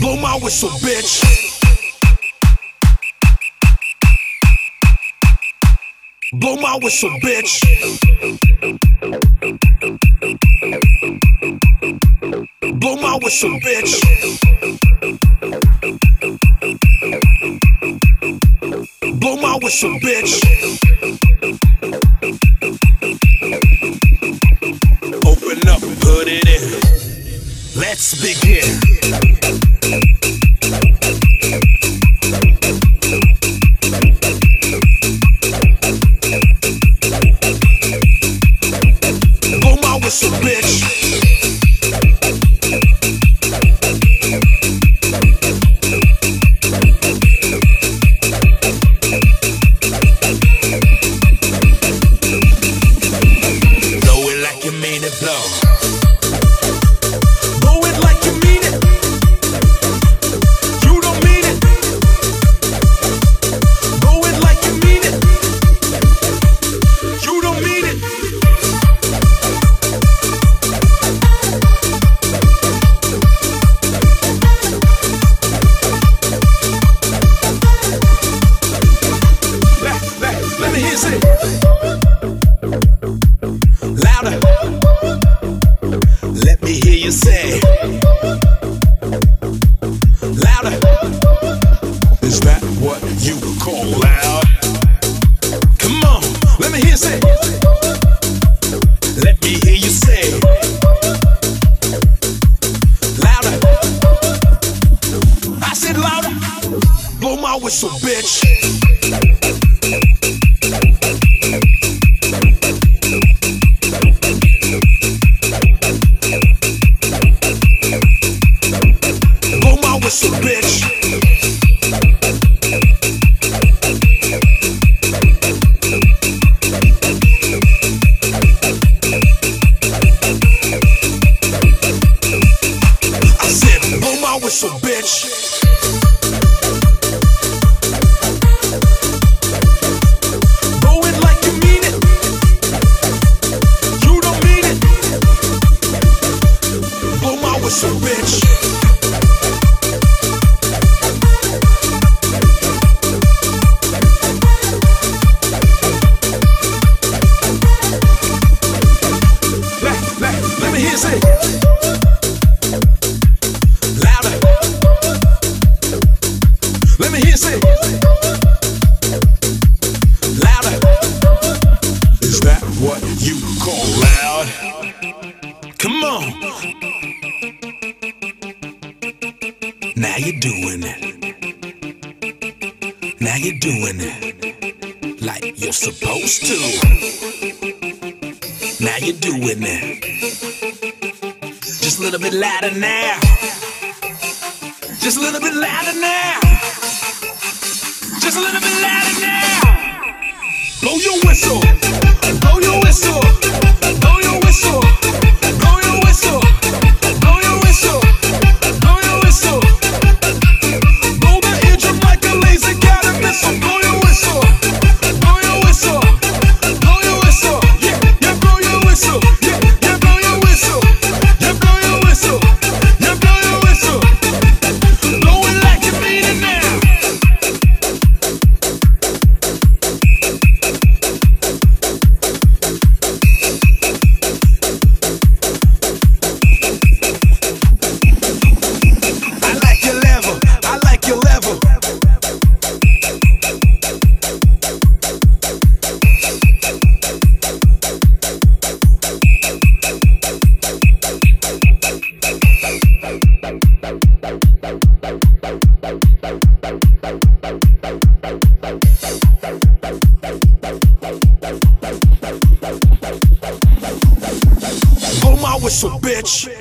Blow my whistle, bitch. Blow my whistle, bitch. Blow my whistle, bitch. Blow my whistle, bitch. Open up, put it in. Let's begin. Blow my me hear you say. Louder. Is that what you call loud? Come on, let me hear you say. Let me hear you say. Louder. I said louder. Blow my whistle, bitch. Whistle, bitch. You call loud? Come on. Now you're doing it. Now you're doing it like you're supposed to. Now you're doing it. Just a little bit louder now. Just a little bit louder now. Just a little bit louder now. Blow your whistle. Whistle, bitch.